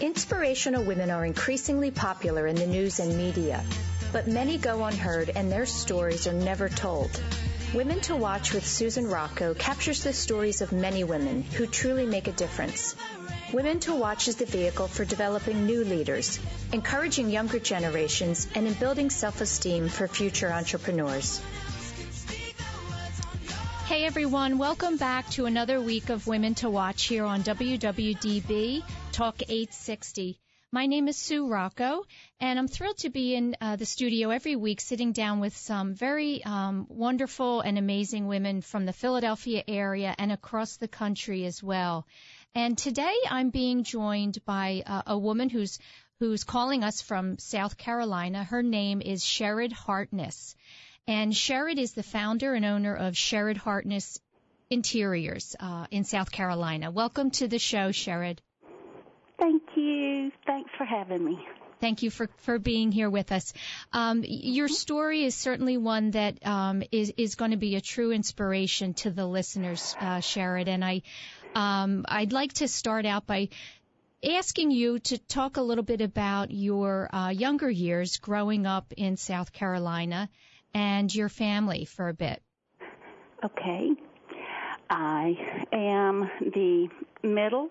Inspirational women are increasingly popular in the news and media, but many go unheard and their stories are never told. Women to Watch with Susan Rocco captures the stories of many women who truly make a difference. Women to Watch is the vehicle for developing new leaders, encouraging younger generations, and in building self-esteem for future entrepreneurs. Hey everyone, welcome back to another week of Women to Watch here on WWDB Talk 860. My name is Sue Rocco, and I'm thrilled to be in uh, the studio every week sitting down with some very um, wonderful and amazing women from the Philadelphia area and across the country as well. And today I'm being joined by uh, a woman who's who's calling us from South Carolina. Her name is Sherrerd Hartness. And Sherrerd is the founder and owner of Sherrerd Hartness Interiors uh, in South Carolina. Welcome to the show, Sherrerd. Thank you. Thanks for having me. Thank you for, for being here with us. Um, your story is certainly one that um, is is going to be a true inspiration to the listeners, uh, Sherrerd. And I, um, I'd like to start out by asking you to talk a little bit about your uh, younger years growing up in South Carolina and your family for a bit. Okay. I am the middle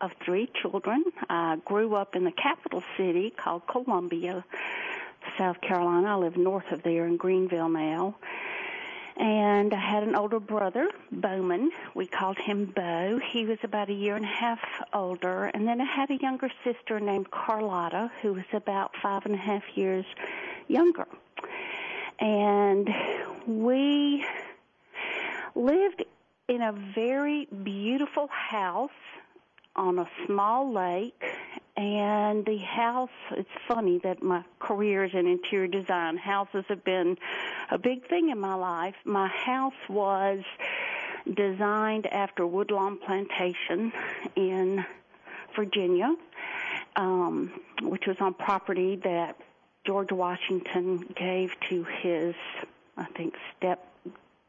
of three children. I grew up in the capital city called Columbia, South Carolina. I live north of there in Greenville now. And I had an older brother, Bowman. We called him Bo. He was about a year and a half older. And then I had a younger sister named Carlotta, who was about five and a half years younger and we lived in a very beautiful house on a small lake and the house it's funny that my career is in interior design houses have been a big thing in my life my house was designed after woodlawn plantation in virginia um which was on property that George Washington gave to his, I think, step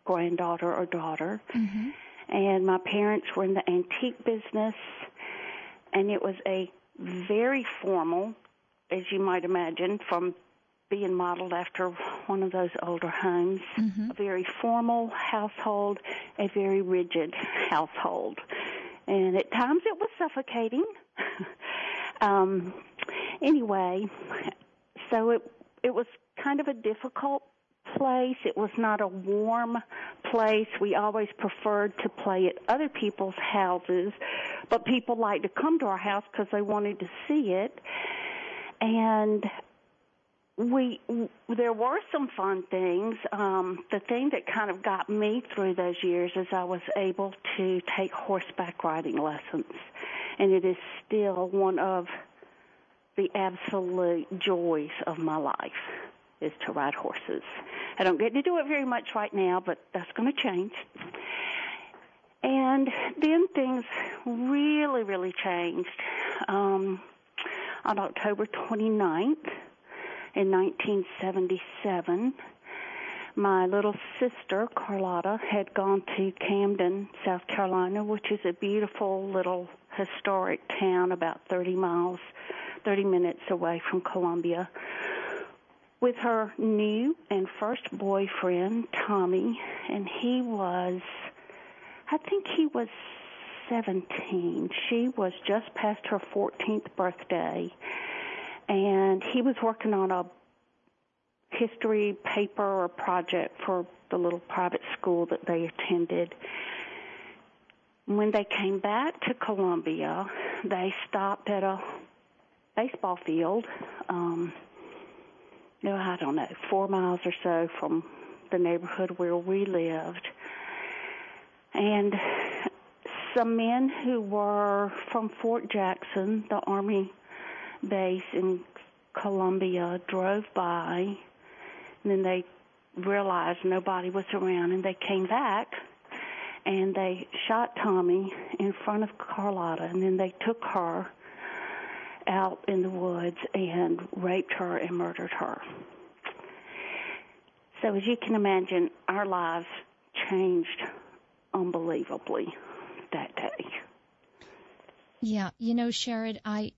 granddaughter or daughter. Mm-hmm. And my parents were in the antique business, and it was a very formal, as you might imagine, from being modeled after one of those older homes. Mm-hmm. A very formal household, a very rigid household. And at times it was suffocating. um, anyway, so it it was kind of a difficult place. It was not a warm place. We always preferred to play at other people's houses, but people liked to come to our house because they wanted to see it. And we there were some fun things. Um, the thing that kind of got me through those years is I was able to take horseback riding lessons, and it is still one of the absolute joys of my life is to ride horses. I don't get to do it very much right now, but that's going to change. And then things really, really changed. Um, on October 29th in 1977, my little sister, Carlotta, had gone to Camden, South Carolina, which is a beautiful little historic town about 30 miles 30 minutes away from Columbia with her new and first boyfriend, Tommy, and he was, I think he was 17. She was just past her 14th birthday, and he was working on a history paper or project for the little private school that they attended. When they came back to Columbia, they stopped at a baseball field, um, know, I don't know, four miles or so from the neighborhood where we lived. And some men who were from Fort Jackson, the Army base in Columbia, drove by, and then they realized nobody was around, and they came back and they shot Tommy in front of Carlotta, and then they took her out in the woods and raped her and murdered her. So as you can imagine, our lives changed unbelievably that day. Yeah, you know, Sherrerd, I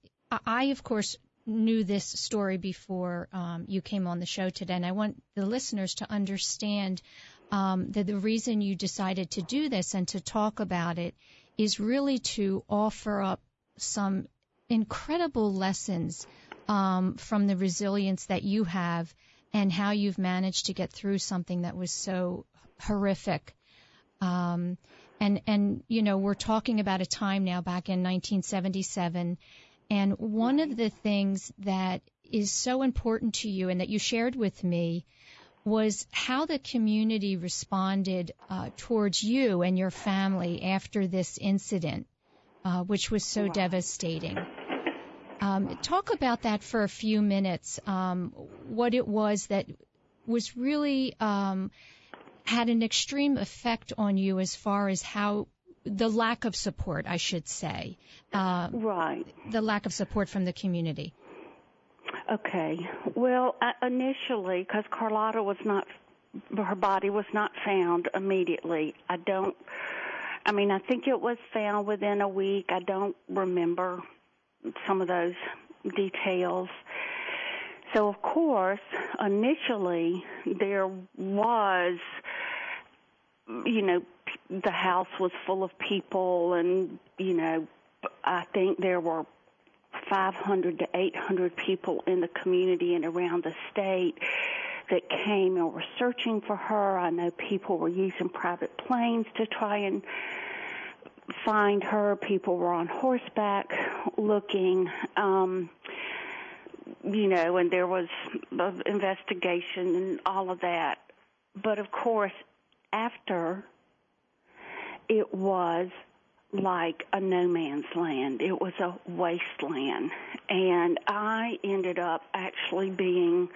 I, of course, knew this story before um, you came on the show today, and I want the listeners to understand um, that the reason you decided to do this and to talk about it is really to offer up some incredible lessons um, from the resilience that you have and how you've managed to get through something that was so horrific. Um, and and you know we're talking about a time now back in 1977 and one of the things that is so important to you and that you shared with me was how the community responded uh, towards you and your family after this incident, uh, which was so wow. devastating. Um, talk about that for a few minutes. Um, what it was that was really um, had an extreme effect on you as far as how the lack of support, I should say. Uh, right. The lack of support from the community. Okay. Well, initially, because Carlotta was not, her body was not found immediately. I don't. I mean, I think it was found within a week. I don't remember some of those details. So, of course, initially there was, you know, the house was full of people, and, you know, I think there were 500 to 800 people in the community and around the state that came and were searching for her. I know people were using private planes to try and find her. People were on horseback looking. Um, you know, and there was an investigation and all of that. But of course, after it was like a no man's land. It was a wasteland. And I ended up actually being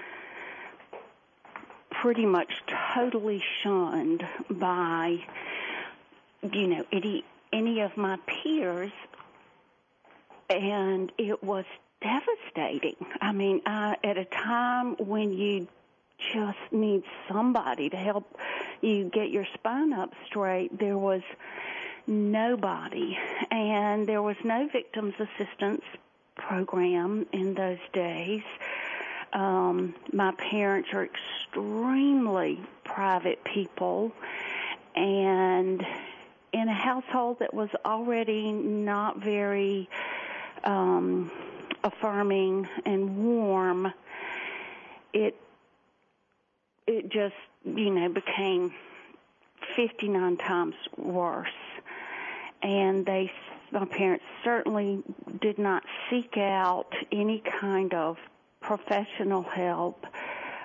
pretty much totally shunned by, you know, any, any of my peers. And it was devastating. I mean, uh, at a time when you just need somebody to help you get your spine up straight, there was nobody. And there was no victims assistance program in those days. Um, my parents are extremely private people, and in a household that was already not very um, affirming and warm, it it just you know became 59 times worse. And they my parents certainly did not seek out any kind of professional help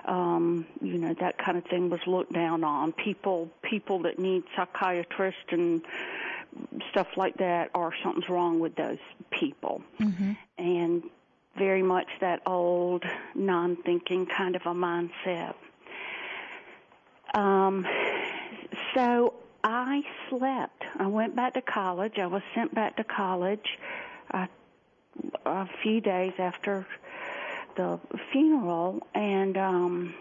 um you know that kind of thing was looked down on people people that need psychiatrists and stuff like that or something's wrong with those people mm-hmm. and very much that old non-thinking kind of a mindset um so I slept. I went back to college. I was sent back to college uh, a few days after the funeral, and um,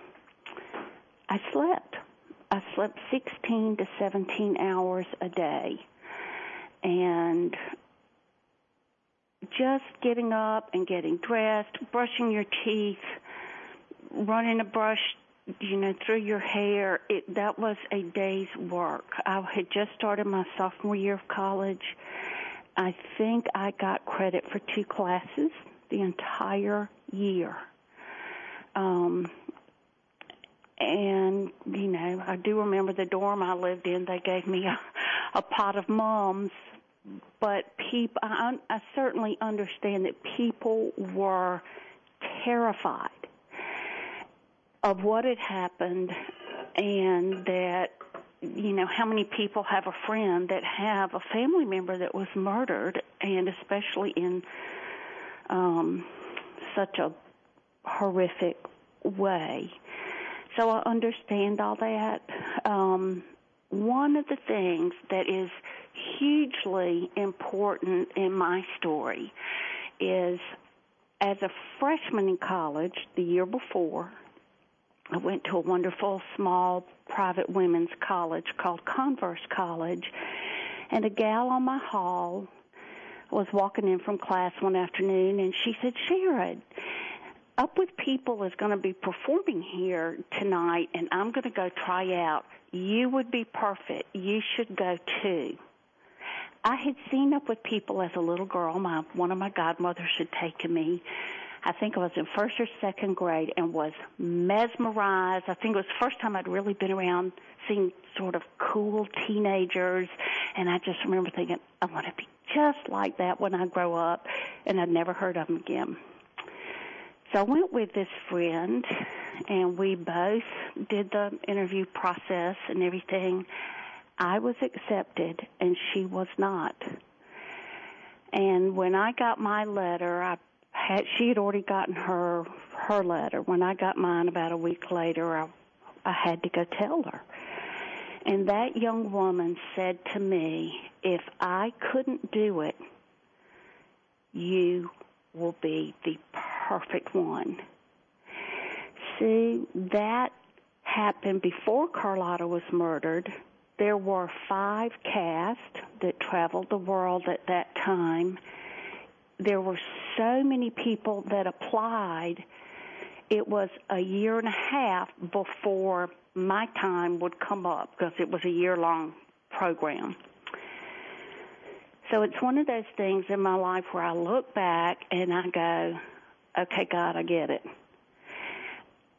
I slept. I slept 16 to 17 hours a day. And just getting up and getting dressed, brushing your teeth, running a brush you know, through your hair, it, that was a day's work. I had just started my sophomore year of college. I think I got credit for two classes the entire year. Um, and, you know, I do remember the dorm I lived in, they gave me a, a pot of mums. But people, I, I certainly understand that people were terrified of what had happened and that you know how many people have a friend that have a family member that was murdered and especially in um such a horrific way. So i understand all that. Um one of the things that is hugely important in my story is as a freshman in college the year before I went to a wonderful small private women's college called Converse College, and a gal on my hall was walking in from class one afternoon, and she said, Sharon, Up with People is going to be performing here tonight, and I'm going to go try out. You would be perfect. You should go too. I had seen Up with People as a little girl. My one of my godmothers had taken me. I think I was in first or second grade and was mesmerized. I think it was the first time I'd really been around seeing sort of cool teenagers and I just remember thinking, I want to be just like that when I grow up and I'd never heard of them again. So I went with this friend and we both did the interview process and everything. I was accepted and she was not. And when I got my letter, I had she had already gotten her her letter. When I got mine about a week later, I I had to go tell her. And that young woman said to me, if I couldn't do it, you will be the perfect one. See, that happened before Carlotta was murdered. There were five casts that traveled the world at that time. There were so many people that applied. It was a year and a half before my time would come up because it was a year long program. So it's one of those things in my life where I look back and I go, okay, God, I get it.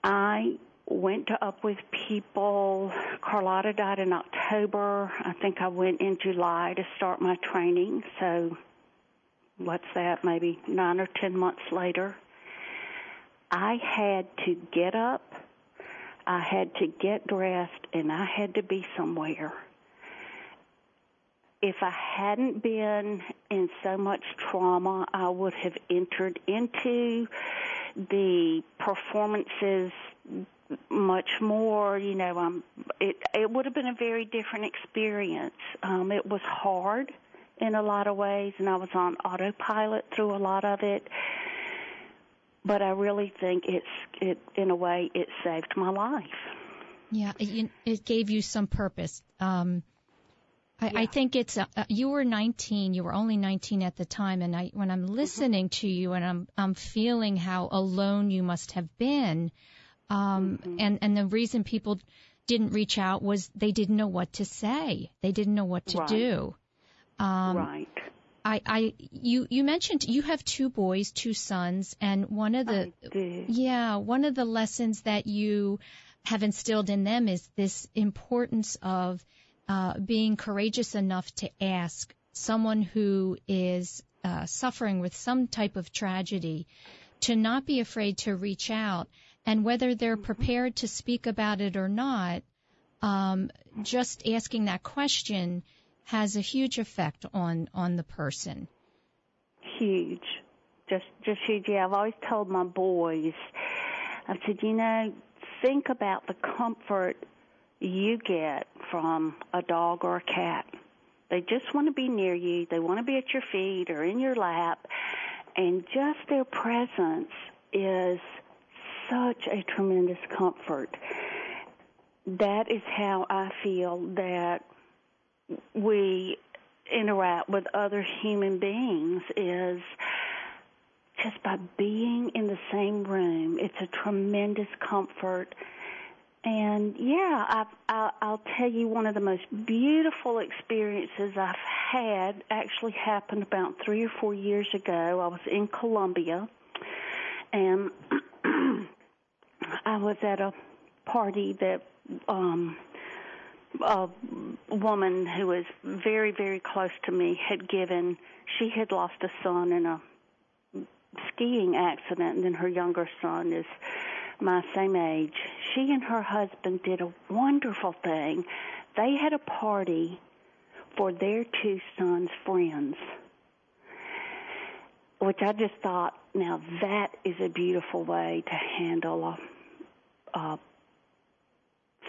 I went to Up With People. Carlotta died in October. I think I went in July to start my training. So what's that, maybe nine or ten months later. I had to get up, I had to get dressed, and I had to be somewhere. If I hadn't been in so much trauma, I would have entered into the performances much more. You know, um, it it would have been a very different experience. Um, it was hard in a lot of ways, and I was on autopilot through a lot of it. But I really think it's it in a way it saved my life. Yeah, it, it gave you some purpose. Um, I, yeah. I think it's uh, uh you were 19. You were only 19 at the time, and I when I'm mm-hmm. listening mm-hmm. to you and I'm I'm feeling how alone you must have been. Um, mm-hmm. and and the reason people didn't reach out was they didn't know what to say. They didn't know what to right. do. Um, right. I, I, you, you mentioned you have two boys, two sons, and one of the, yeah, one of the lessons that you have instilled in them is this importance of uh, being courageous enough to ask someone who is uh, suffering with some type of tragedy to not be afraid to reach out, and whether they're mm-hmm. prepared to speak about it or not, um, just asking that question has a huge effect on on the person. Huge, just just huge. Yeah, I've always told my boys, I said, you know, think about the comfort you get from a dog or a cat. They just want to be near you. They want to be at your feet or in your lap, and just their presence is such a tremendous comfort. That is how I feel that we interact with other human beings is just by being in the same room. It's a tremendous comfort. And yeah, I've, I'll, I'll tell you one of the most beautiful experiences I've had actually happened about three or four years ago. I was in Columbia and I was at a party that um a woman who was very, very close to me had given, she had lost a son in a skiing accident, and then her younger son is my same age. She and her husband did a wonderful thing. They had a party for their two sons' friends, which I just thought, now that is a beautiful way to handle a, a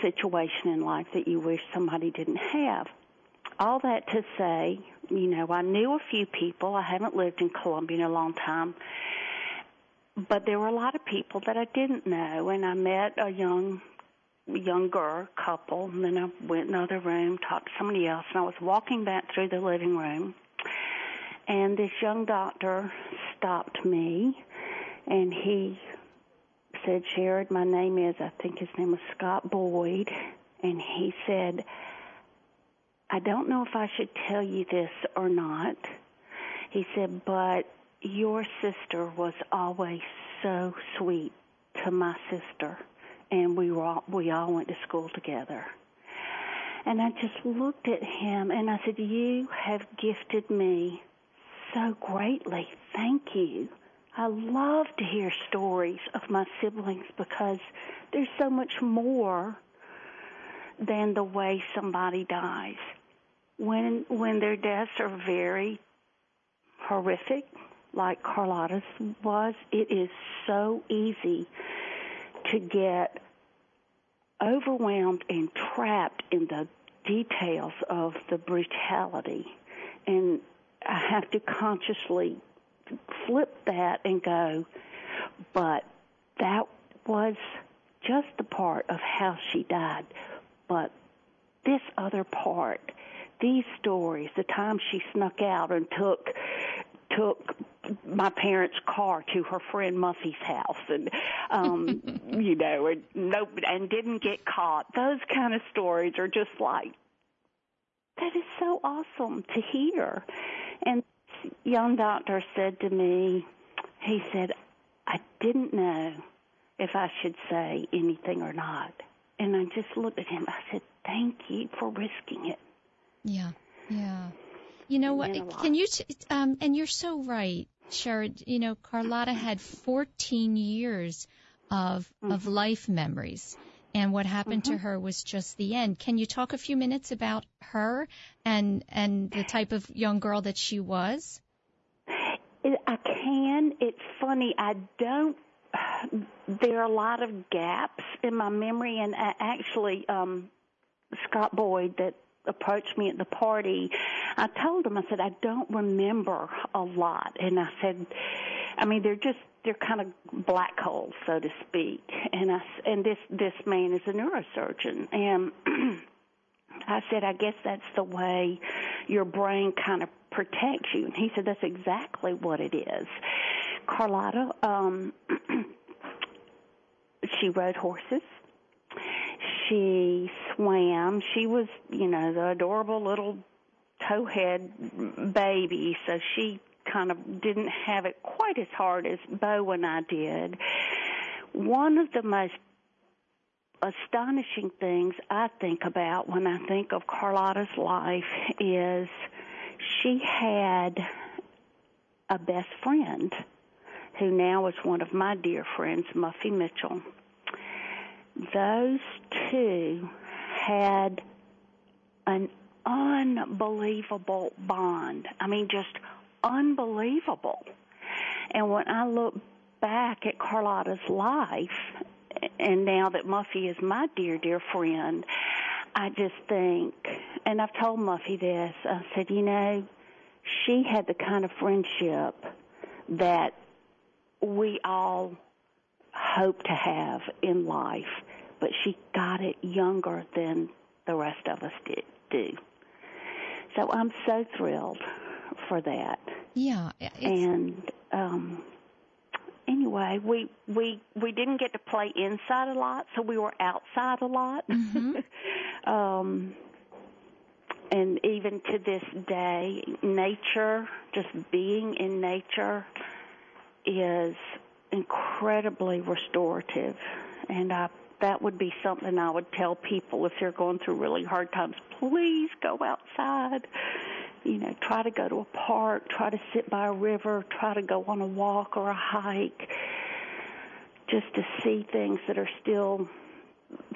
situation in life that you wish somebody didn't have. All that to say, you know, I knew a few people. I haven't lived in Columbia in a long time. But there were a lot of people that I didn't know, and I met a young younger couple, and then I went in another room, talked to somebody else, and I was walking back through the living room, And this young doctor stopped me and he said, Sherrerd, my name is, I think his name was Scott Boyd. And he said, I don't know if I should tell you this or not. He said, but your sister was always so sweet to my sister, and we were all, we all went to school together. And I just looked at him and I said, "You have gifted me so greatly. Thank you." I love to hear stories of my siblings because there's so much more than the way somebody dies. When when their deaths are very horrific, like Carlotta's was, it is so easy to get overwhelmed and trapped in the details of the brutality. And I have to consciously flip that and go, but that was just the part of how she died. But this other part, these stories, the time she snuck out and took took my parents' car to her friend Muffy's house, and um, you know, and no, and didn't get caught. Those kind of stories are just like that is so awesome to hear. And young doctor said to me, he said, I didn't know if I should say anything or not. And I just looked at him. I said, Thank you for risking it. Yeah, yeah. You know what? Can you? T- um, and you're so right, Sherrerd. You know, Carlotta had 14 years of mm-hmm. of life memories, and what happened mm-hmm. to her was just the end. Can you talk a few minutes about her and and the type of young girl that she was? I can. It's funny. I don't. There are a lot of gaps in my memory, and I actually, um, Scott Boyd, that approached me at the party, I told him, I said, I don't remember a lot. And I said, I mean, they're just, they're kind of black holes, so to speak. And I, and this, this man is a neurosurgeon. And I said, I guess that's the way your brain kind of protects you. And he said, that's exactly what it is. Carlotta, um, she rode horses she swam. She was, you know, the adorable little towhead baby, so she kind of didn't have it quite as hard as Bo and I did. One of the most astonishing things I think about when I think of Carlotta's life is she had a best friend who now is one of my dear friends, Muffy Mitchell those two had an unbelievable bond. I mean, just unbelievable. And when I look back at Carlotta's life, and now that Muffy is my dear, dear friend, I just think, and I've told Muffy this, I said, you know, she had the kind of friendship that we all hope to have in life, but she got it younger than the rest of us did do. So I'm so thrilled for that. Yeah, and um anyway, we we we didn't get to play inside a lot, so we were outside a lot. Mm-hmm. um and even to this day, nature, just being in nature is incredibly restorative, and I, that would be something I would tell people if they're going through really hard times. Please go outside. You know, try to go to a park, try to sit by a river, try to go on a walk or a hike, just to see things that are still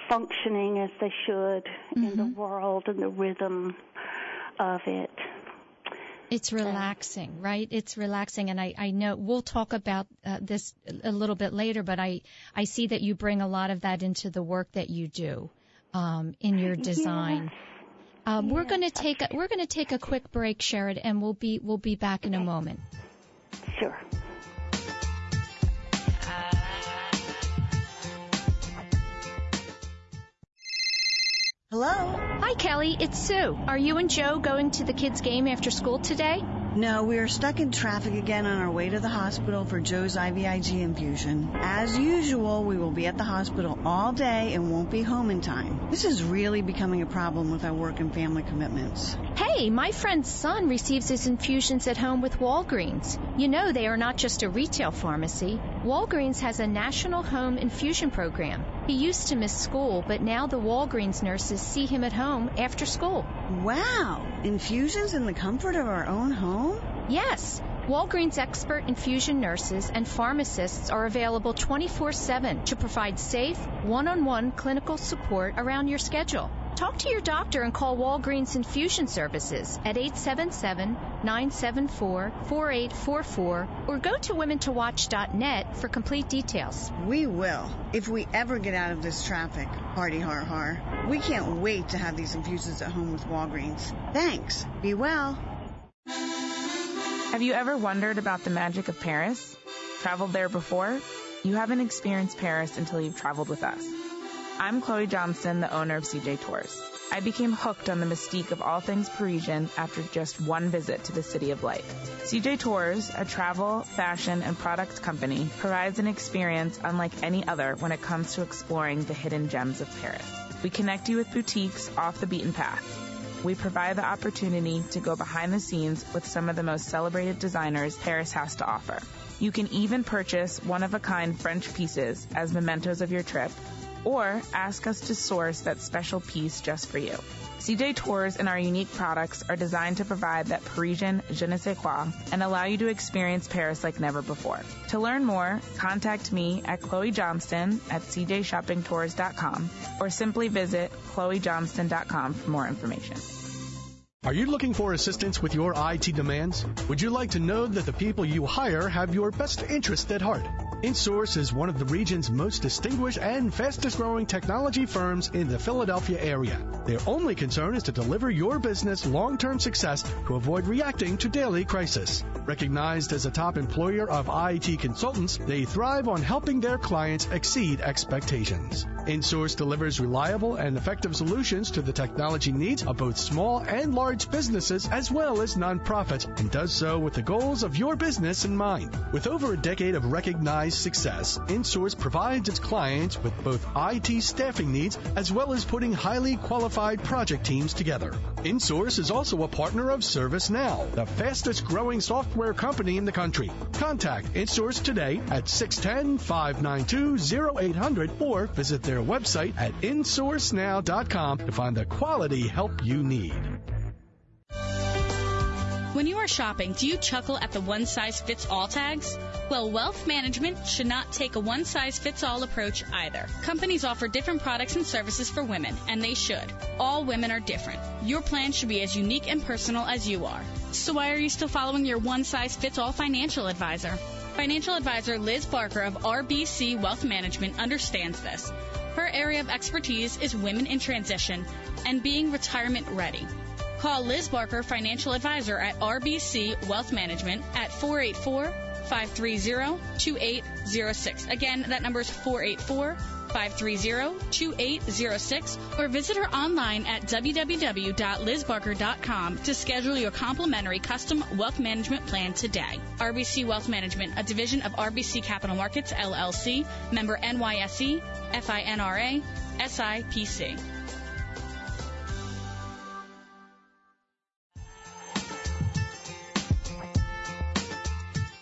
functioning as they should mm-hmm. in the mm-hmm. world and the rhythm of it. It's relaxing, right? It's relaxing, and I, I know we'll talk about uh, this a little bit later, but I, I see that you bring a lot of that into the work that you do um, in your design. Um, We're going to take a, we're going to take a quick break, Sherrerd, and we'll be we'll be back in a moment. Sure. Hello. Hi, Kelly. It's Sue. Are you and Joe going to the kids' game after school today? No, we are stuck in traffic again on our way to the hospital for Joe's IVIG infusion. As usual, we will be at the hospital all day and won't be home in time. This is really becoming a problem with our work and family commitments. Hey, my friend's son receives his infusions at home with Walgreens. You know they are not just a retail pharmacy. Walgreens has a national home infusion program. He used to miss school, but now the Walgreens nurses see him at home after school. Wow! Infusions in the comfort of our own home? Yes, Walgreens expert infusion nurses and pharmacists are available 24 7 to provide safe, one on one clinical support around your schedule. Talk to your doctor and call Walgreens Infusion Services at 877 974 4844 or go to womentowatch.net for complete details. We will, if we ever get out of this traffic. Party har har. We can't wait to have these infusions at home with Walgreens. Thanks. Be well. Have you ever wondered about the magic of Paris? Traveled there before? You haven't experienced Paris until you've traveled with us. I'm Chloe Johnson, the owner of CJ Tours. I became hooked on the mystique of all things Parisian after just one visit to the City of Light. CJ Tours, a travel, fashion, and products company, provides an experience unlike any other when it comes to exploring the hidden gems of Paris. We connect you with boutiques off the beaten path we provide the opportunity to go behind the scenes with some of the most celebrated designers Paris has to offer. You can even purchase one of a kind French pieces as mementos of your trip, or ask us to source that special piece just for you. CJ Tours and our unique products are designed to provide that Parisian je ne sais quoi and allow you to experience Paris like never before. To learn more, contact me at Chloe Johnston at cjshoppingtours.com or simply visit chloejohnston.com for more information. Are you looking for assistance with your IT demands? Would you like to know that the people you hire have your best interest at heart? InSource is one of the region's most distinguished and fastest growing technology firms in the Philadelphia area. Their only concern is to deliver your business long term success to avoid reacting to daily crisis. Recognized as a top employer of IT consultants, they thrive on helping their clients exceed expectations. InSource delivers reliable and effective solutions to the technology needs of both small and large businesses as well as nonprofits and does so with the goals of your business in mind. With over a decade of recognized success, InSource provides its clients with both IT staffing needs as well as putting highly qualified project teams together. InSource is also a partner of ServiceNow, the fastest growing software company in the country. Contact InSource today at 610-592-0800 or visit their website at insourcenow.com to find the quality help you need. When you are shopping, do you chuckle at the one size fits all tags? Well, wealth management should not take a one size fits all approach either. Companies offer different products and services for women, and they should. All women are different. Your plan should be as unique and personal as you are. So why are you still following your one size fits all financial advisor? Financial advisor Liz Barker of RBC Wealth Management understands this. Her area of expertise is women in transition and being retirement ready. Call Liz Barker, financial advisor at RBC Wealth Management at 484 530 2806. Again, that number is 484 530 2806 or visit her online at www.lizbarker.com to schedule your complimentary custom wealth management plan today. RBC Wealth Management, a division of RBC Capital Markets, LLC, member NYSE, FINRA, SIPC.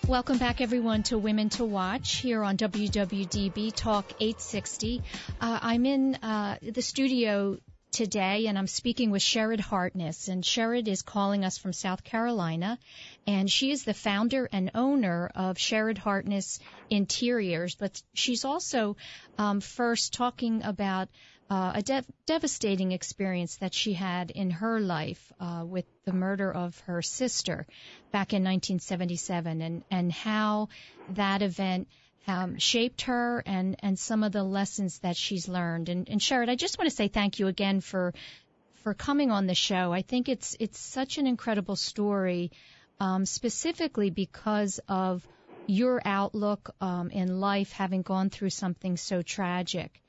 Welcome back, everyone, to Women to Watch here on WWDB Talk 860. Uh, I'm in uh, the studio today and I'm speaking with Sherrerd Hartness. And Sherrerd is calling us from South Carolina. And she is the founder and owner of Sherrerd Hartness Interiors. But she's also um, first talking about uh, a de- devastating experience that she had in her life uh, with the murder of her sister back in 1977 and, and how that event um, shaped her and, and some of the lessons that she's learned. And, and Sherrerd, I just want to say thank you again for for coming on the show. I think it's it's such an incredible story, um, specifically because of your outlook um, in life, having gone through something so tragic.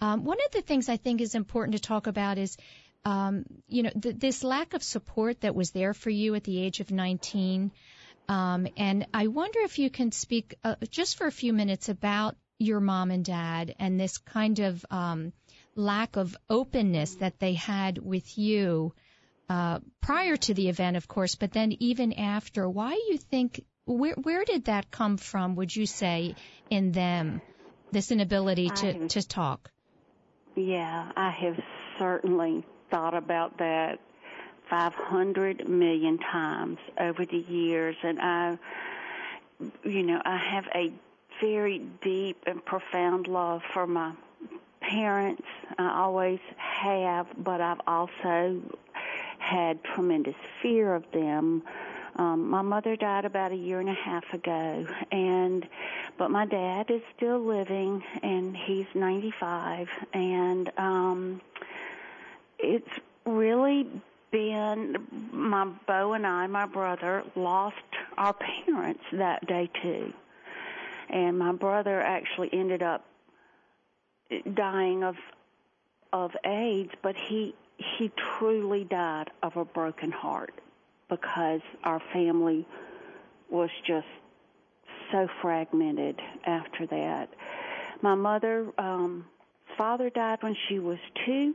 Um, one of the things I think is important to talk about is um, you know, th- this lack of support that was there for you at the age of 19. Um, and I wonder if you can speak uh, just for a few minutes about your mom and dad and this kind of um, lack of openness that they had with you uh, prior to the event, of course, but then even after. Why do you think where where did that come from? Would you say in them this inability to to talk? Yeah, I have certainly thought about that 500 million times over the years, and I, you know, I have a very deep and profound love for my parents. I always have, but I've also had tremendous fear of them. Um, my mother died about a year and a half ago, and but my dad is still living, and he's 95, and um, it's really been my Bo and I, my brother, lost our parents that day too, and my brother actually ended up dying of of AIDS, but he he truly died of a broken heart because our family was just so fragmented after that. My mother, um, father died when she was two.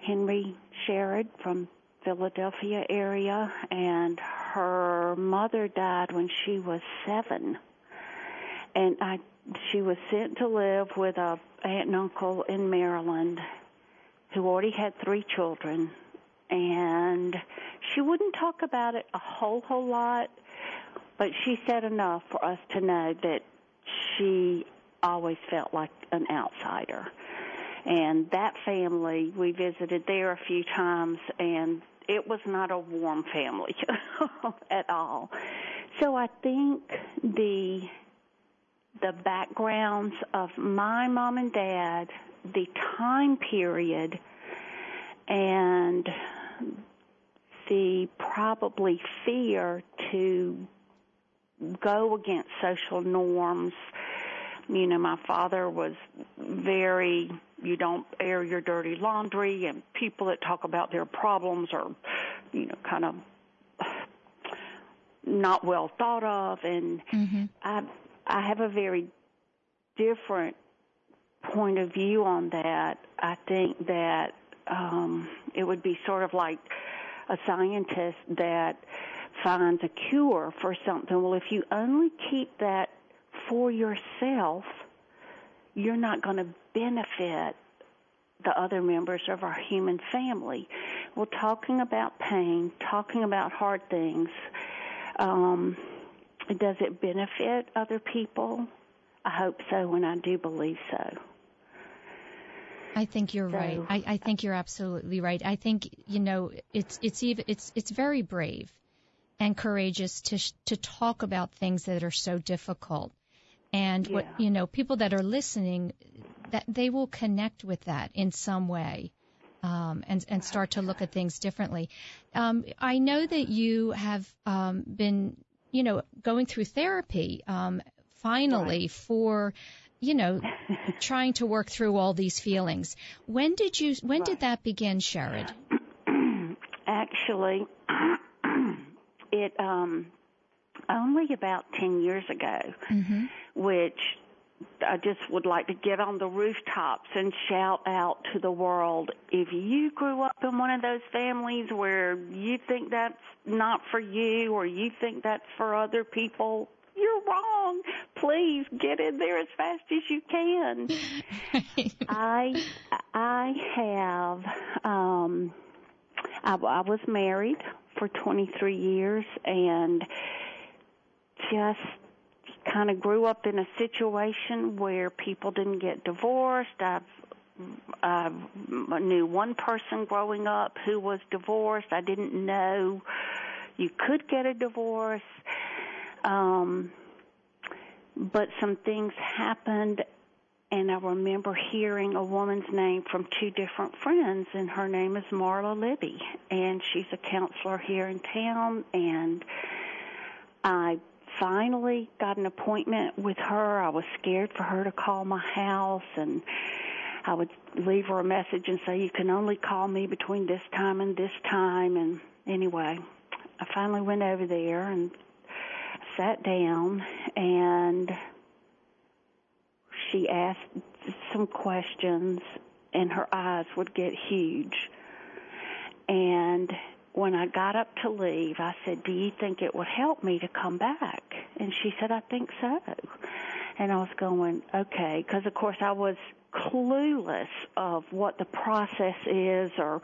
Henry Sherrerd from Philadelphia area, and her mother died when she was seven. And I, she was sent to live with a aunt and uncle in Maryland who already had three children, and she wouldn't talk about it a whole whole lot, but she said enough for us to know that she always felt like an outsider. And that family, we visited there a few times, and it was not a warm family at all. So I think the the backgrounds of my mom and dad the time period and the probably fear to go against social norms. You know, my father was very, you don't air your dirty laundry, and people that talk about their problems are, you know, kind of not well thought of. And mm-hmm. I, I have a very different point of view on that, I think that um, it would be sort of like a scientist that finds a cure for something. Well, if you only keep that for yourself, you're not going to benefit the other members of our human family. Well, talking about pain, talking about hard things, um, does it benefit other people? I hope so, and I do believe so. I think you're so, right. I, I think you're absolutely right. I think you know it's it's even it's it's very brave and courageous to to talk about things that are so difficult. And yeah. what you know, people that are listening, that they will connect with that in some way. Um, and and start to look at things differently. Um, I know that you have um, been, you know, going through therapy um, finally right. for you know, trying to work through all these feelings. When did you? When right. did that begin, Sherrerd? Actually, it um, only about ten years ago, mm-hmm. which I just would like to get on the rooftops and shout out to the world. If you grew up in one of those families where you think that's not for you or you think that's for other people, you're wrong. Please get in there as fast as you can. I I have um I, I was married for 23 years and just kind of grew up in a situation where people didn't get divorced. I've I knew one person growing up who was divorced. I didn't know you could get a divorce. Um, but some things happened, and I remember hearing a woman's name from two different friends, and her name is Marla Libby, and she's a counselor here in town, and I finally got an appointment with her. I was scared for her to call my house, and I would leave her a message and say, you can only call me between this time and this time. And anyway, I finally went over there and sat down and she asked some questions and her eyes would get huge. And when I got up to leave, I said, Do you think it would help me to come back? And she said, I think so. And I was going, Okay, because of course I was clueless of what the process is or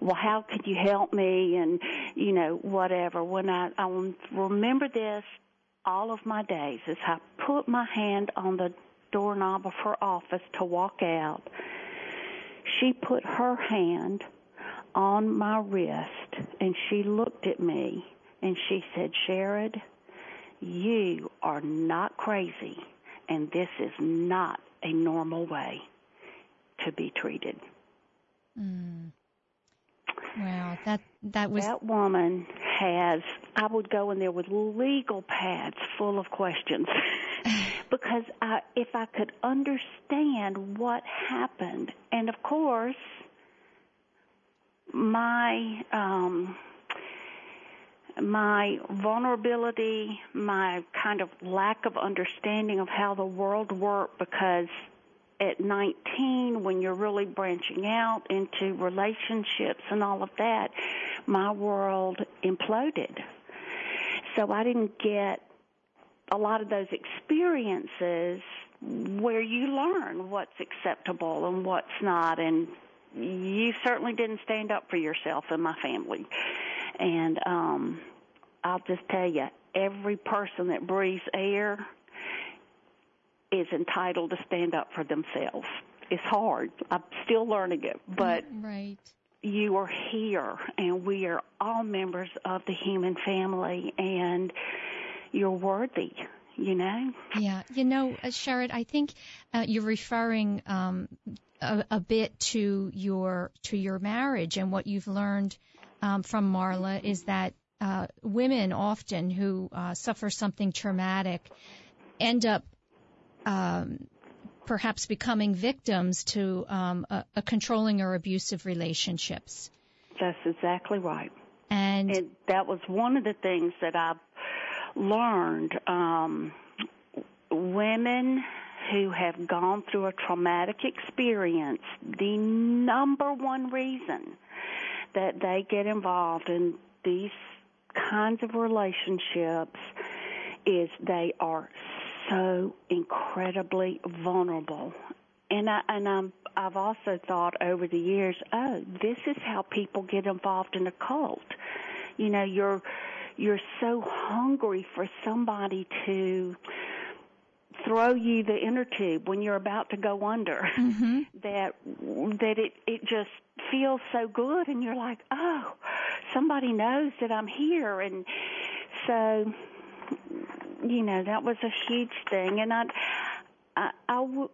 well how could you help me and you know whatever when i i remember this all of my days as i put my hand on the doorknob of her office to walk out she put her hand on my wrist and she looked at me and she said, Sherrerd, you are not crazy and this is not a normal way to be treated. Mm. Wow, that that was that woman has. I would go in there with legal pads full of questions because I, if I could understand what happened, and of course, my um, my vulnerability, my kind of lack of understanding of how the world worked because at 19 when you're really branching out into relationships and all of that, my world imploded. So I didn't get a lot of those experiences where you learn what's acceptable and what's not and you certainly didn't stand up for yourself in my family. And um I'll just tell you, every person that breathes air is entitled to stand up for themselves. It's hard. I'm still learning it, but right. you are here and we are all members of the human family and you're worthy you know? Yeah, you know, uh, Sherrerd, I think uh, you're referring um, a, a, bit to your to your marriage and what you've learned um, from Marla is that uh, women often who uh, suffer something traumatic end up um, perhaps becoming victims to um, a, a controlling or abusive relationships. That's exactly right. And, and that was one of the things that I learned. Um, women who have gone through a traumatic experience, the number one reason that they get involved in these kinds of relationships is they are so incredibly vulnerable. And I and I'm I've also thought over the years, oh, this is how people get involved in a cult. You know, you're you're so hungry for somebody to throw you the inner tube when you're about to go under mm-hmm. that that it it just feels so good and you're like oh somebody knows that I'm here and so you know that was a huge thing and I I, I w-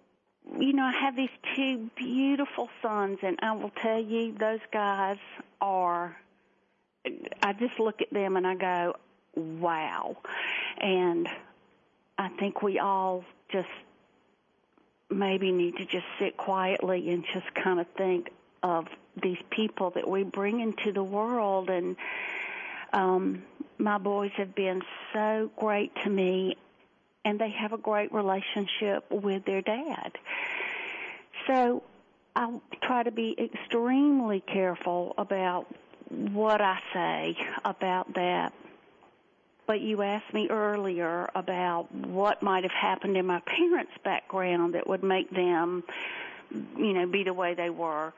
you know I have these two beautiful sons and I will tell you those guys are I just look at them and I go wow and I think we all just maybe need to just sit quietly and just kind of think of these people that we bring into the world and um my boys have been so great to me and they have a great relationship with their dad. So I try to be extremely careful about what I say about that but you asked me earlier about what might have happened in my parents' background that would make them, you know, be the way they were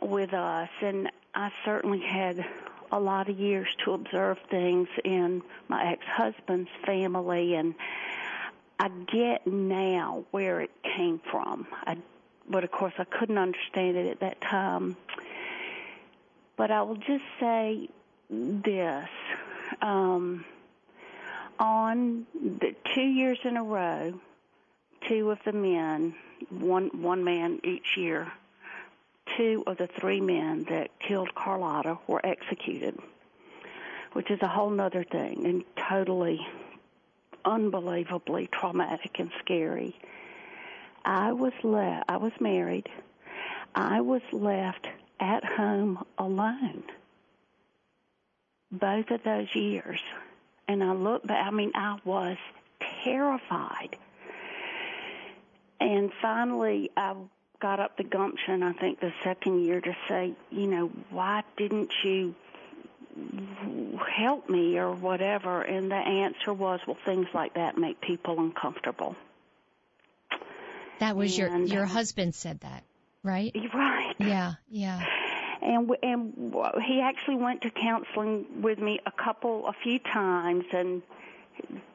with us. And I certainly had a lot of years to observe things in my ex-husband's family and I get now where it came from. I, but of course I couldn't understand it at that time. But I will just say this. Um, on the two years in a row, two of the men, one one man each year, two of the three men that killed Carlotta were executed, which is a whole other thing and totally unbelievably traumatic and scary. I was left. I was married I was left at home alone both of those years. And I look back, I mean, I was terrified. And finally, I got up the gumption, I think the second year, to say, you know, why didn't you help me or whatever? And the answer was, well, things like that make people uncomfortable. That was and, your your husband said that, right? Right. Yeah, yeah. And and he actually went to counseling with me a couple, a few times, and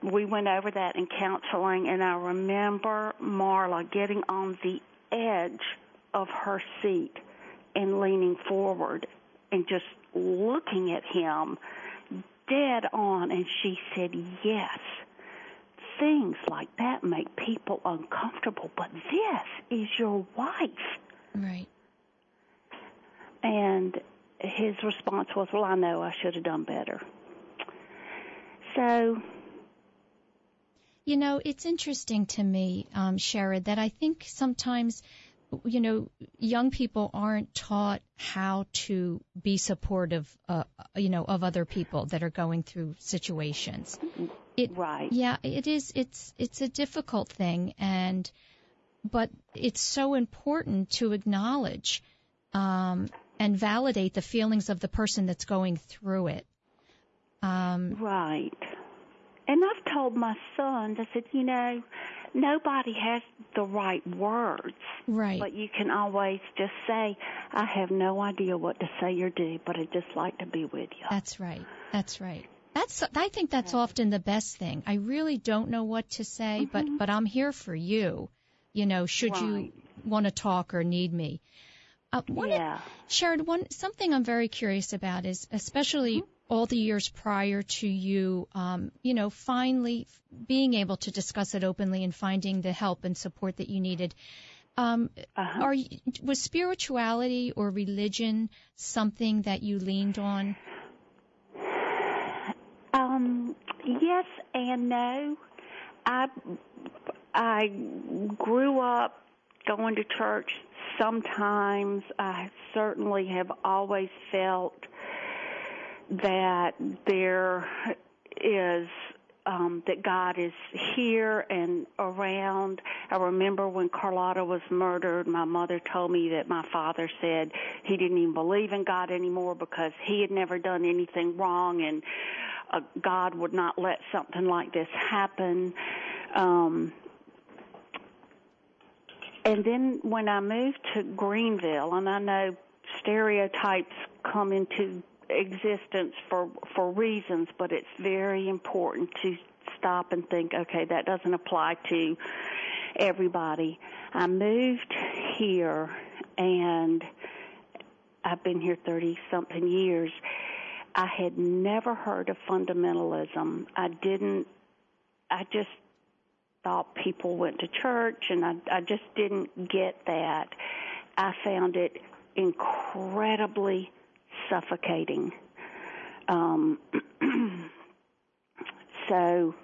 we went over that in counseling. And I remember Marla getting on the edge of her seat and leaning forward and just looking at him dead on. And she said, Yes, things like that make people uncomfortable, but this is your wife. Right. And his response was, Well, I know I should have done better. So you know, it's interesting to me, um, Sherrerd, that I think sometimes, you know, young people aren't taught how to be supportive, uh, you know, of other people that are going through situations. It, right. Yeah, it is. It's it's a difficult thing, and but it's so important to acknowledge um, and validate the feelings of the person that's going through it. Um, right. And I've told my sons, I said, you know, nobody has the right words. Right. But you can always just say, I have no idea what to say or do, but I'd just like to be with you. That's right. That's right. That's I think that's often the best thing. I really don't know what to say, mm-hmm. but but I'm here for you. You know, should right. you want to talk or need me. Uh, one, yeah. Sherrerd, one something I'm very curious about is especially mm-hmm all the years prior to you, um, you know, finally being able to discuss it openly and finding the help and support that you needed. Um, uh-huh. Are was spirituality or religion something that you leaned on? Um, yes and no. I I grew up going to church. Sometimes I certainly have always felt that there is um, that God is here and around. I remember when Carlotta was murdered, my mother told me that my father said he didn't even believe in God anymore because he had never done anything wrong and uh, God would not let something like this happen. Um, and then when I moved to Greenville, and I know stereotypes come into existence for for reasons, but it's very important to stop and think, okay, that doesn't apply to everybody. I moved here and I've been here 30 something years. I had never heard of fundamentalism. I didn't I just thought people went to church and I I just didn't get that. I found it incredibly suffocating. Um, so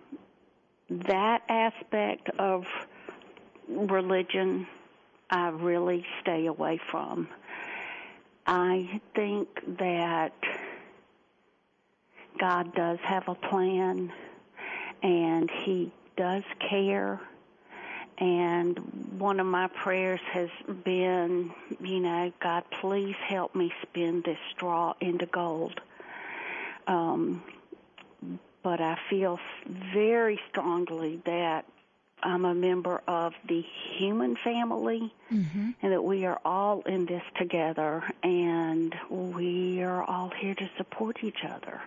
that aspect of religion, I really stay away from. I think that God does have a plan and He does care and one of my prayers has been, you know, God, please help me spin this straw into gold. Um, but I feel very strongly that I'm a member of the human family mm-hmm. and that we are all in this together and we are all here to support each other.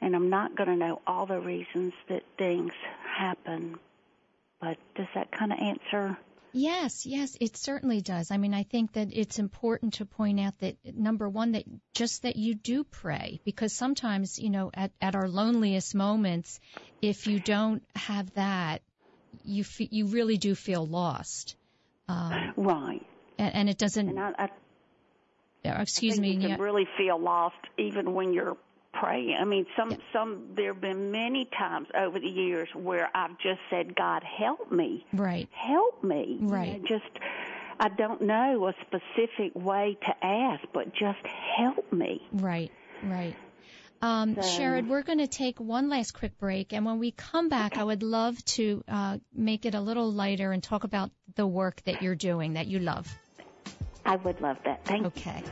And I'm not going to know all the reasons that things happen, but does that kind of answer? Yes, yes, it certainly does. I mean, I think that it's important to point out that number one, that just that you do pray, because sometimes, you know, at, at our loneliest moments, if you don't have that, you fe- you really do feel lost. Um, right. And, and it doesn't. And I, I, excuse me. You can yeah. really feel lost even when you're praying. I mean, some yeah. some there have been many times over the years where I've just said, "God, help me." Right. Help me. Right. You know, just I don't know a specific way to ask, but just help me. Right, right. Um, So- Sherrerd, we're going to take one last quick break, and when we come back, I would love to uh, make it a little lighter and talk about the work that you're doing that you love. I would love that. Thank you. Okay.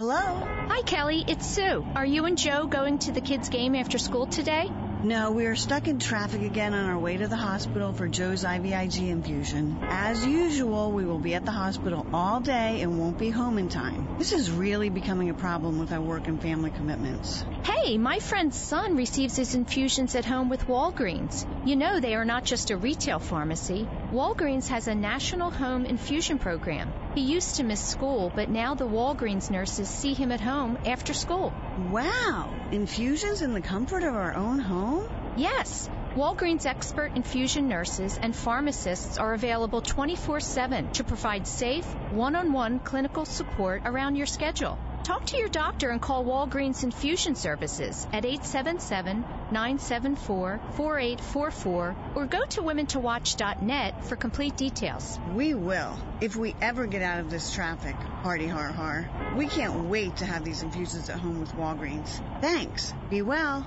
Hello? Hi, Kelly. It's Sue. Are you and Joe going to the kids' game after school today? No, we are stuck in traffic again on our way to the hospital for Joe's IVIG infusion. As usual, we will be at the hospital all day and won't be home in time. This is really becoming a problem with our work and family commitments. Hey, my friend's son receives his infusions at home with Walgreens. You know they are not just a retail pharmacy. Walgreens has a national home infusion program. He used to miss school, but now the Walgreens nurses see him at home after school. Wow! Infusions in the comfort of our own home? Yes, Walgreens expert infusion nurses and pharmacists are available 24 7 to provide safe, one on one clinical support around your schedule. Talk to your doctor and call Walgreens Infusion Services at 877 974 4844 or go to womentowatch.net for complete details. We will, if we ever get out of this traffic. Hardy har har. We can't wait to have these infusions at home with Walgreens. Thanks. Be well.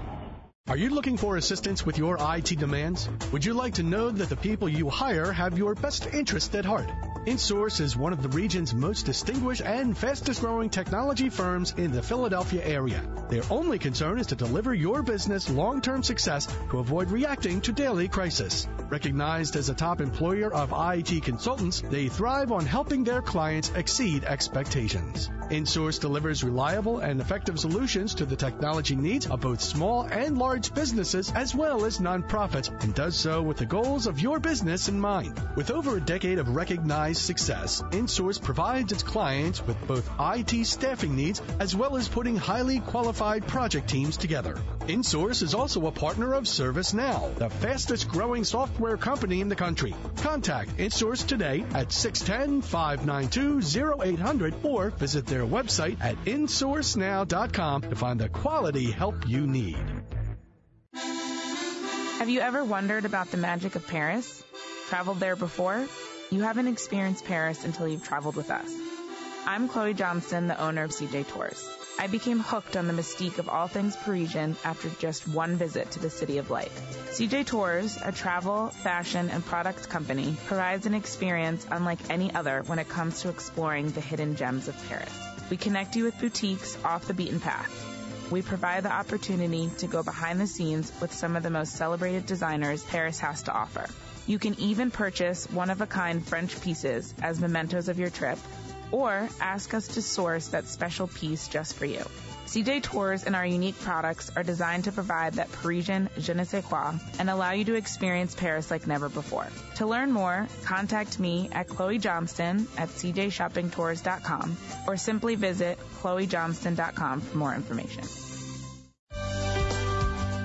Are you looking for assistance with your IT demands? Would you like to know that the people you hire have your best interest at heart? InSource is one of the region's most distinguished and fastest growing technology firms in the Philadelphia area. Their only concern is to deliver your business long-term success to avoid reacting to daily crisis. Recognized as a top employer of IT consultants, they thrive on helping their clients exceed expectations. InSource delivers reliable and effective solutions to the technology needs of both small and large businesses as well as nonprofits and does so with the goals of your business in mind. With over a decade of recognized success, InSource provides its clients with both IT staffing needs as well as putting highly qualified project teams together. InSource is also a partner of ServiceNow, the fastest growing software company in the country. Contact InSource today at 610-592-0800 or visit their website at insourcenow.com to find the quality help you need. Have you ever wondered about the magic of Paris? Traveled there before? You haven't experienced Paris until you've traveled with us. I'm Chloe Johnston, the owner of CJ Tours. I became hooked on the mystique of all things Parisian after just one visit to the City of Light. CJ Tours, a travel, fashion, and product company, provides an experience unlike any other when it comes to exploring the hidden gems of Paris. We connect you with boutiques off the beaten path. We provide the opportunity to go behind the scenes with some of the most celebrated designers Paris has to offer. You can even purchase one-of-a-kind French pieces as mementos of your trip, or ask us to source that special piece just for you. CJ Tours and our unique products are designed to provide that Parisian je ne sais quoi and allow you to experience Paris like never before. To learn more, contact me at Chloe Johnston at cjshoppingtours.com or simply visit chloejohnston.com for more information.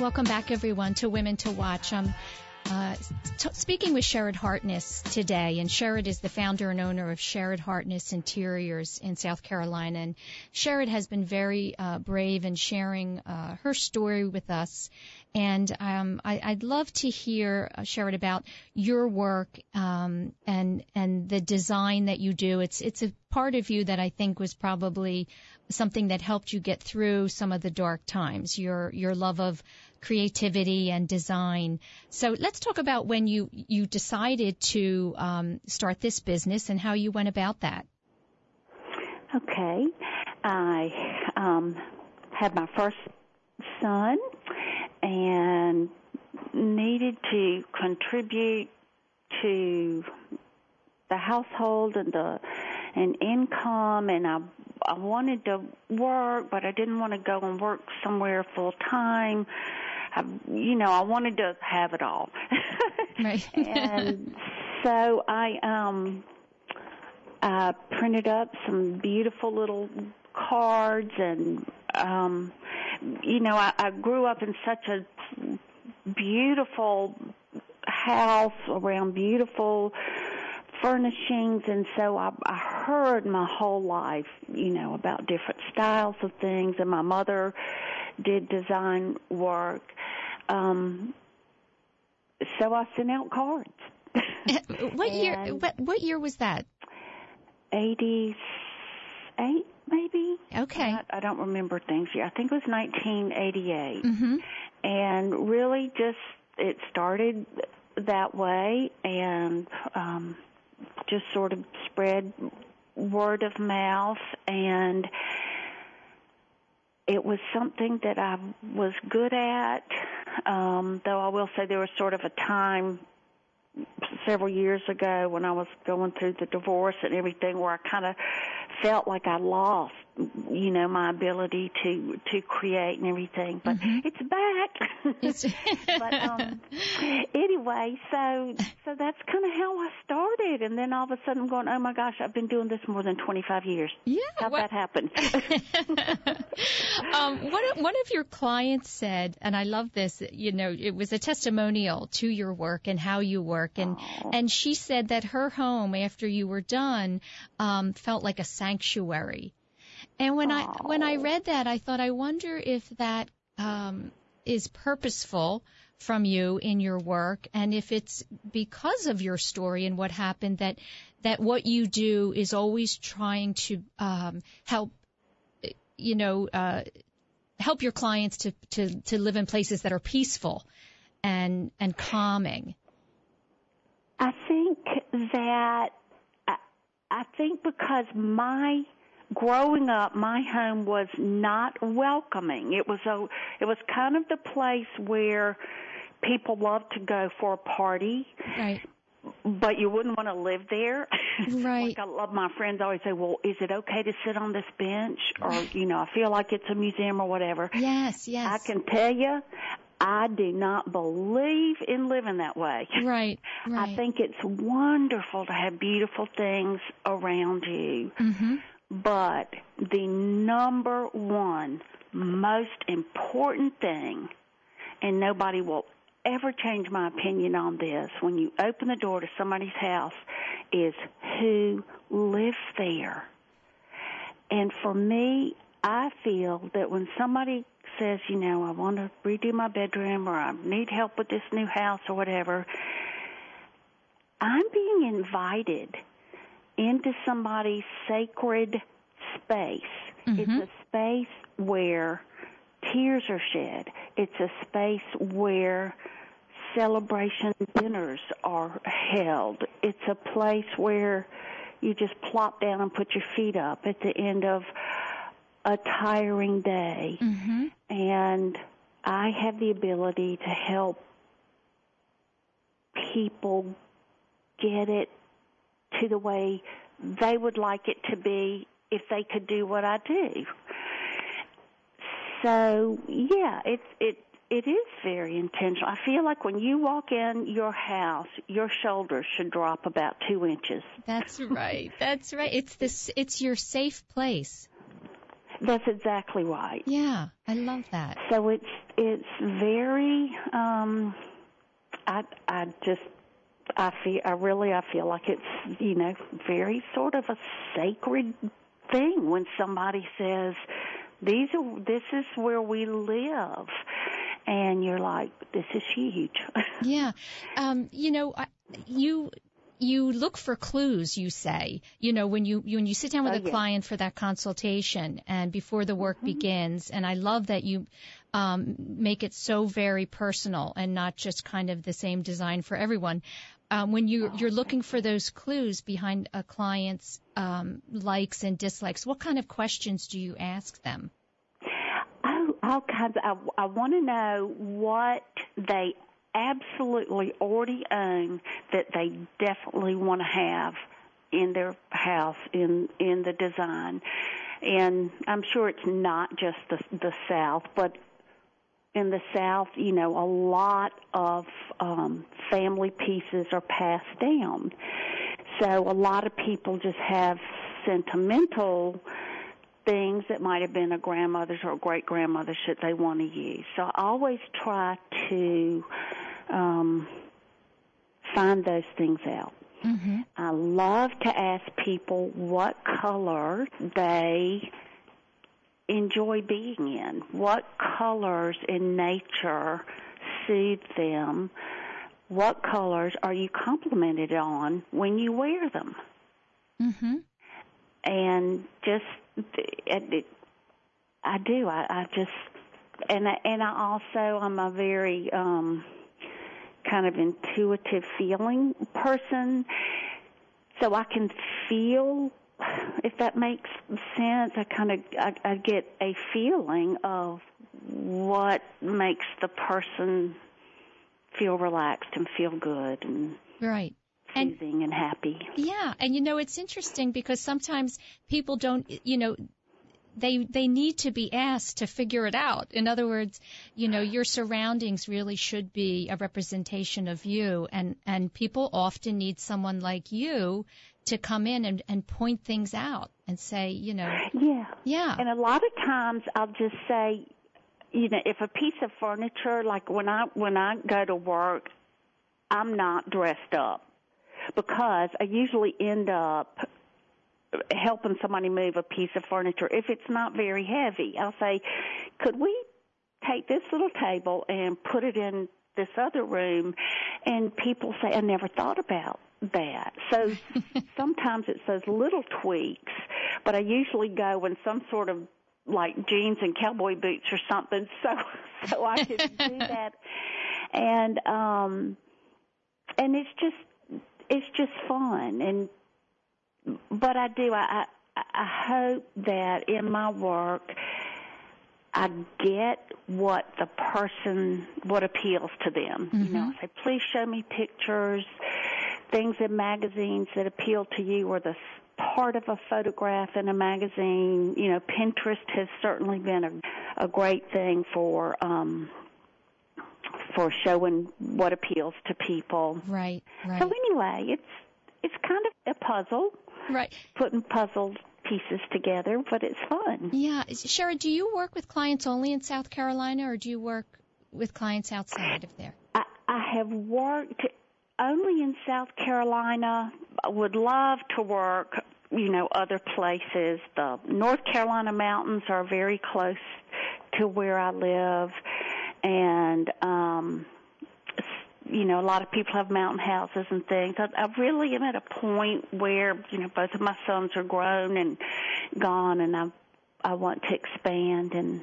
Welcome back, everyone, to Women to Watch. I'm uh, t- speaking with Sherrerd Hartness today, and Sherrerd is the founder and owner of Sherrerd Hartness Interiors in South Carolina. And Sherrerd has been very uh, brave in sharing uh, her story with us. And um, I, would love to hear, uh, Sherrerd, about your work um, and and the design that you do. It's it's a part of you that I think was probably something that helped you get through some of the dark times. Your your love of creativity and design. So let's talk about when you you decided to um, start this business and how you went about that. Okay, I um, had my first son and needed to contribute to the household and the and income and I I wanted to work but I didn't want to go and work somewhere full time I, you know, I wanted to have it all. right. and so I um I printed up some beautiful little cards and um you know, I, I grew up in such a beautiful house around beautiful furnishings and so I, I heard my whole life, you know, about different styles of things and my mother did design work. Um, so I sent out cards. what year? What what year was that? Eighty eight, maybe. Okay. I, I don't remember things. Yeah, I think it was 1988. Mm-hmm. And really, just it started that way, and um, just sort of spread word of mouth and it was something that I was good at, um, though I will say there was sort of a time several years ago when I was going through the divorce and everything where I kind of felt like I lost, you know, my ability to to create and everything. But mm-hmm. it's back. It's but um, anyway, so so that's kind of how I started, and then all of a sudden I'm going, oh my gosh, I've been doing this more than 25 years. Yeah, how that happen? um, one of, one of your clients said, and I love this. You know, it was a testimonial to your work and how you work, and oh. and she said that her home after you were done um, felt like a sanctuary. And when I when I read that, I thought, I wonder if that um, is purposeful from you in your work, and if it's because of your story and what happened that that what you do is always trying to um, help, you know, uh, help your clients to, to to live in places that are peaceful and and calming. I think that I think because my growing up, my home was not welcoming. It was a, it was kind of the place where people loved to go for a party. Right. But you wouldn't want to live there. Right. like I love my friends always say, well, is it okay to sit on this bench? Or, you know, I feel like it's a museum or whatever. Yes, yes. I can tell you, I do not believe in living that way. Right, right. I think it's wonderful to have beautiful things around you. Mm-hmm. But the number one most important thing, and nobody will ever change my opinion on this, when you open the door to somebody's house, is who lives there. And for me, I feel that when somebody says, you know, I want to redo my bedroom or I need help with this new house or whatever, I'm being invited into somebody's sacred space. Mm-hmm. It's a space where tears are shed. It's a space where celebration dinners are held. It's a place where you just plop down and put your feet up at the end of a tiring day. Mm-hmm. And I have the ability to help people get it to the way they would like it to be if they could do what I do. So yeah, it's it it is very intentional. I feel like when you walk in your house, your shoulders should drop about two inches. That's right. That's right. It's this. It's your safe place. That's exactly right. Yeah, I love that. So it's it's very. um I I just I feel I really I feel like it's you know very sort of a sacred thing when somebody says these are this is where we live and you're like this is huge yeah um you know I, you you look for clues you say you know when you when you sit down with oh, a yeah. client for that consultation and before the work mm-hmm. begins and i love that you um, make it so very personal and not just kind of the same design for everyone um, when you, oh, you're looking for those clues behind a client's um, likes and dislikes, what kind of questions do you ask them? Oh, all kinds. Of, I, I want to know what they absolutely already own that they definitely want to have in their house in in the design. And I'm sure it's not just the the South, but in the South, you know, a lot of um, family pieces are passed down. So a lot of people just have sentimental things that might have been a grandmother's or a great grandmother's that they want to use. So I always try to um, find those things out. Mm-hmm. I love to ask people what color they enjoy being in? What colors in nature soothe them? What colors are you complimented on when you wear them? Mm-hmm. And just, I do. I, I just, and I, and I also, I'm a very um, kind of intuitive feeling person, so I can feel if that makes sense, I kind of I, I get a feeling of what makes the person feel relaxed and feel good and right and, and happy. Yeah, and you know it's interesting because sometimes people don't, you know, they they need to be asked to figure it out. In other words, you know, your surroundings really should be a representation of you and and people often need someone like you to come in and, and point things out and say, you know, yeah, yeah. And a lot of times I'll just say, you know, if a piece of furniture, like when I when I go to work, I'm not dressed up because I usually end up helping somebody move a piece of furniture. If it's not very heavy, I'll say, could we take this little table and put it in this other room? And people say, I never thought about that. So sometimes it's those little tweaks, but I usually go in some sort of like jeans and cowboy boots or something so so I can do that. And um and it's just it's just fun and but I do I I, I hope that in my work I get what the person what appeals to them. Mm-hmm. You know, I say please show me pictures things in magazines that appeal to you or the part of a photograph in a magazine. You know, Pinterest has certainly been a, a great thing for um, for showing what appeals to people. Right, right. So anyway, it's it's kind of a puzzle. Right. Putting puzzle pieces together, but it's fun. Yeah, Sherrerd, do you work with clients only in South Carolina, or do you work with clients outside of there? I, I have worked only in South Carolina. I would love to work, you know, other places. The North Carolina mountains are very close to where I live, and um, you know, a lot of people have mountain houses and things. I, I really am at a point where you know both of my sons are grown and gone, and I I want to expand and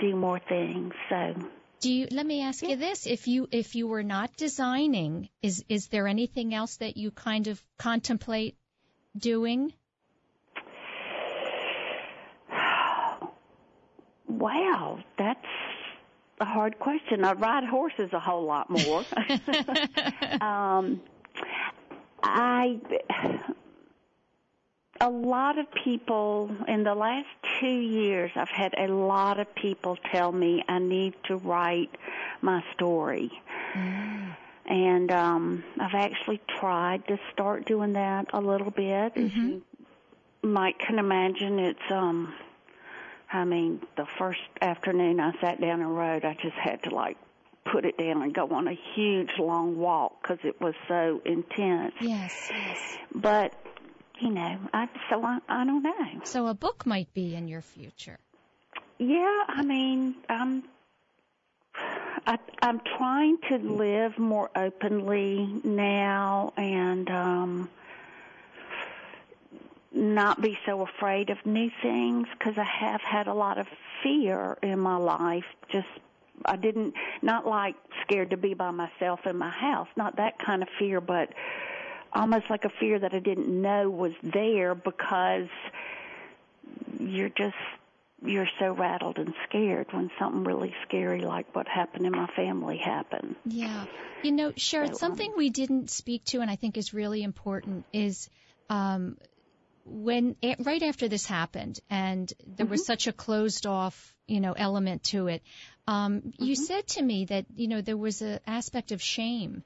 do more things. So do you let me ask you this if you if you were not designing is is there anything else that you kind of contemplate doing wow that's a hard question i ride horses a whole lot more um i a lot of people in the last two years I've had a lot of people tell me I need to write my story. Mm. And um I've actually tried to start doing that a little bit. Mm-hmm. As you might can imagine it's um I mean, the first afternoon I sat down and wrote, I just had to like put it down and go on a huge long walk because it was so intense. Yes, yes. But you know, I so I, I don't know. So a book might be in your future. Yeah, I mean, I'm I, I'm trying to live more openly now and um not be so afraid of new things because I have had a lot of fear in my life. Just I didn't not like scared to be by myself in my house, not that kind of fear, but almost like a fear that I didn't know was there because you're just you're so rattled and scared when something really scary like what happened in my family happened. Yeah. You know, Sherrerd, So, um, something we didn't speak to and I think is really important is um, when right after this happened and there was such a closed off, you know, element to it. Um, You said to me that you know there was an aspect of shame,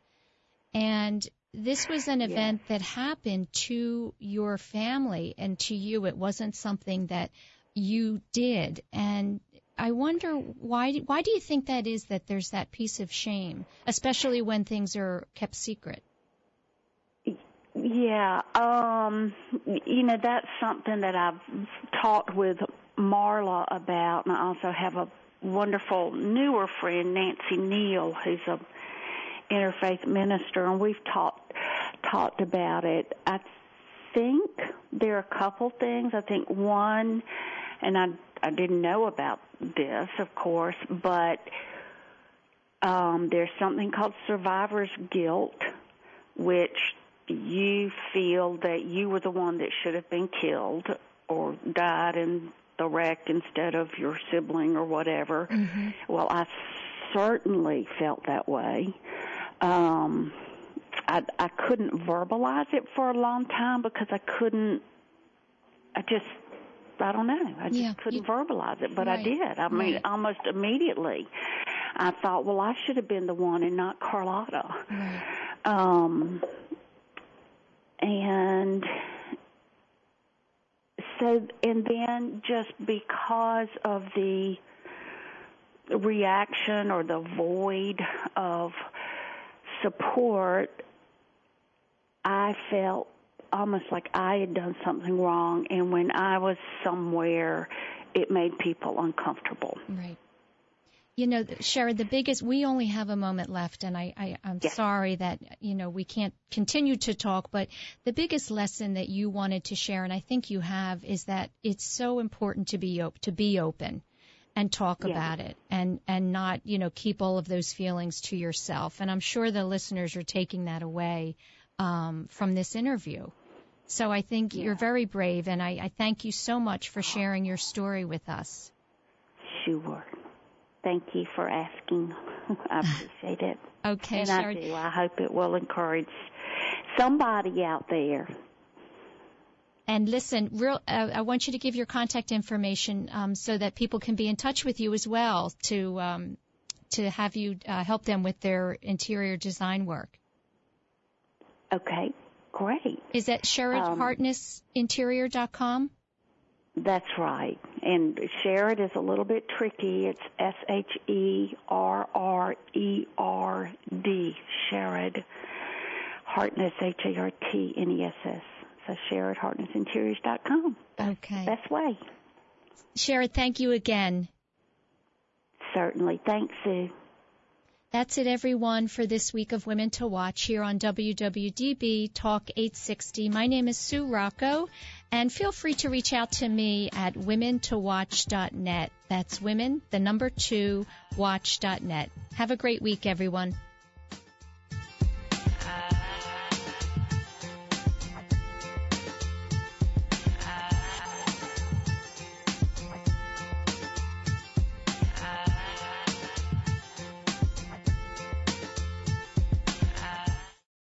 and this was an event that happened to your family and to you. It wasn't something that you did, and I wonder why. Why do you think that is? That there's that piece of shame, especially when things are kept secret. Yeah, um, you know that's something that I've talked with Marla about, and I also have a wonderful newer friend, Nancy Neal, who's a interfaith minister, and we've talked talked about it. I think there are a couple things. I think one, and I I didn't know about this, of course, but um, there's something called survivor's guilt, which you feel that you were the one that should have been killed or died in the wreck instead of your sibling or whatever. Well, I certainly felt that way. Um, I, I couldn't verbalize it for a long time because I couldn't. I just, I don't know. I just Yeah, couldn't you- verbalize it, but I did. I mean, right. almost immediately, I thought, well, I should have been the one and not Carlotta. Right. Um, and so, and then just because of the reaction or the void of support, I felt almost like I had done something wrong. And when I was somewhere, it made people uncomfortable. Right. You know, Sherrerd, the biggest, we only have a moment left, and I, I, I'm Yes. sorry that, you know, we can't continue to talk, but the biggest lesson that you wanted to share, and I think you have, is that it's so important to be, op- to be open and talk Yeah. about it and, and not, you know, keep all of those feelings to yourself. And I'm sure the listeners are taking that away, um, from this interview. So I think you're very brave, and I, I thank you so much for sharing your story with us. Sure. Thank you for asking. I appreciate it. Okay, and I do. I hope it will encourage somebody out there. And listen, real, uh, I want you to give your contact information um, so that people can be in touch with you as well to um, to have you uh, help them with their interior design work. Okay, great. Is that SherrerdHartnessInterior.com? That's right. And Sherrerd is a little bit tricky. It's S H E R R E R D. Sherrerd. Hartness, H A R T N E S S. So SherrerdHartnessInteriors.com. Okay. Best way. Sherrerd, thank you again. Certainly. Thanks, Sue. That's it, everyone, for this week of Women to Watch here on WWDB Talk 860. My name is Sue Rocco, and feel free to reach out to me at womentowatch.net. That's women, the number two, watch.net. Have a great week, everyone.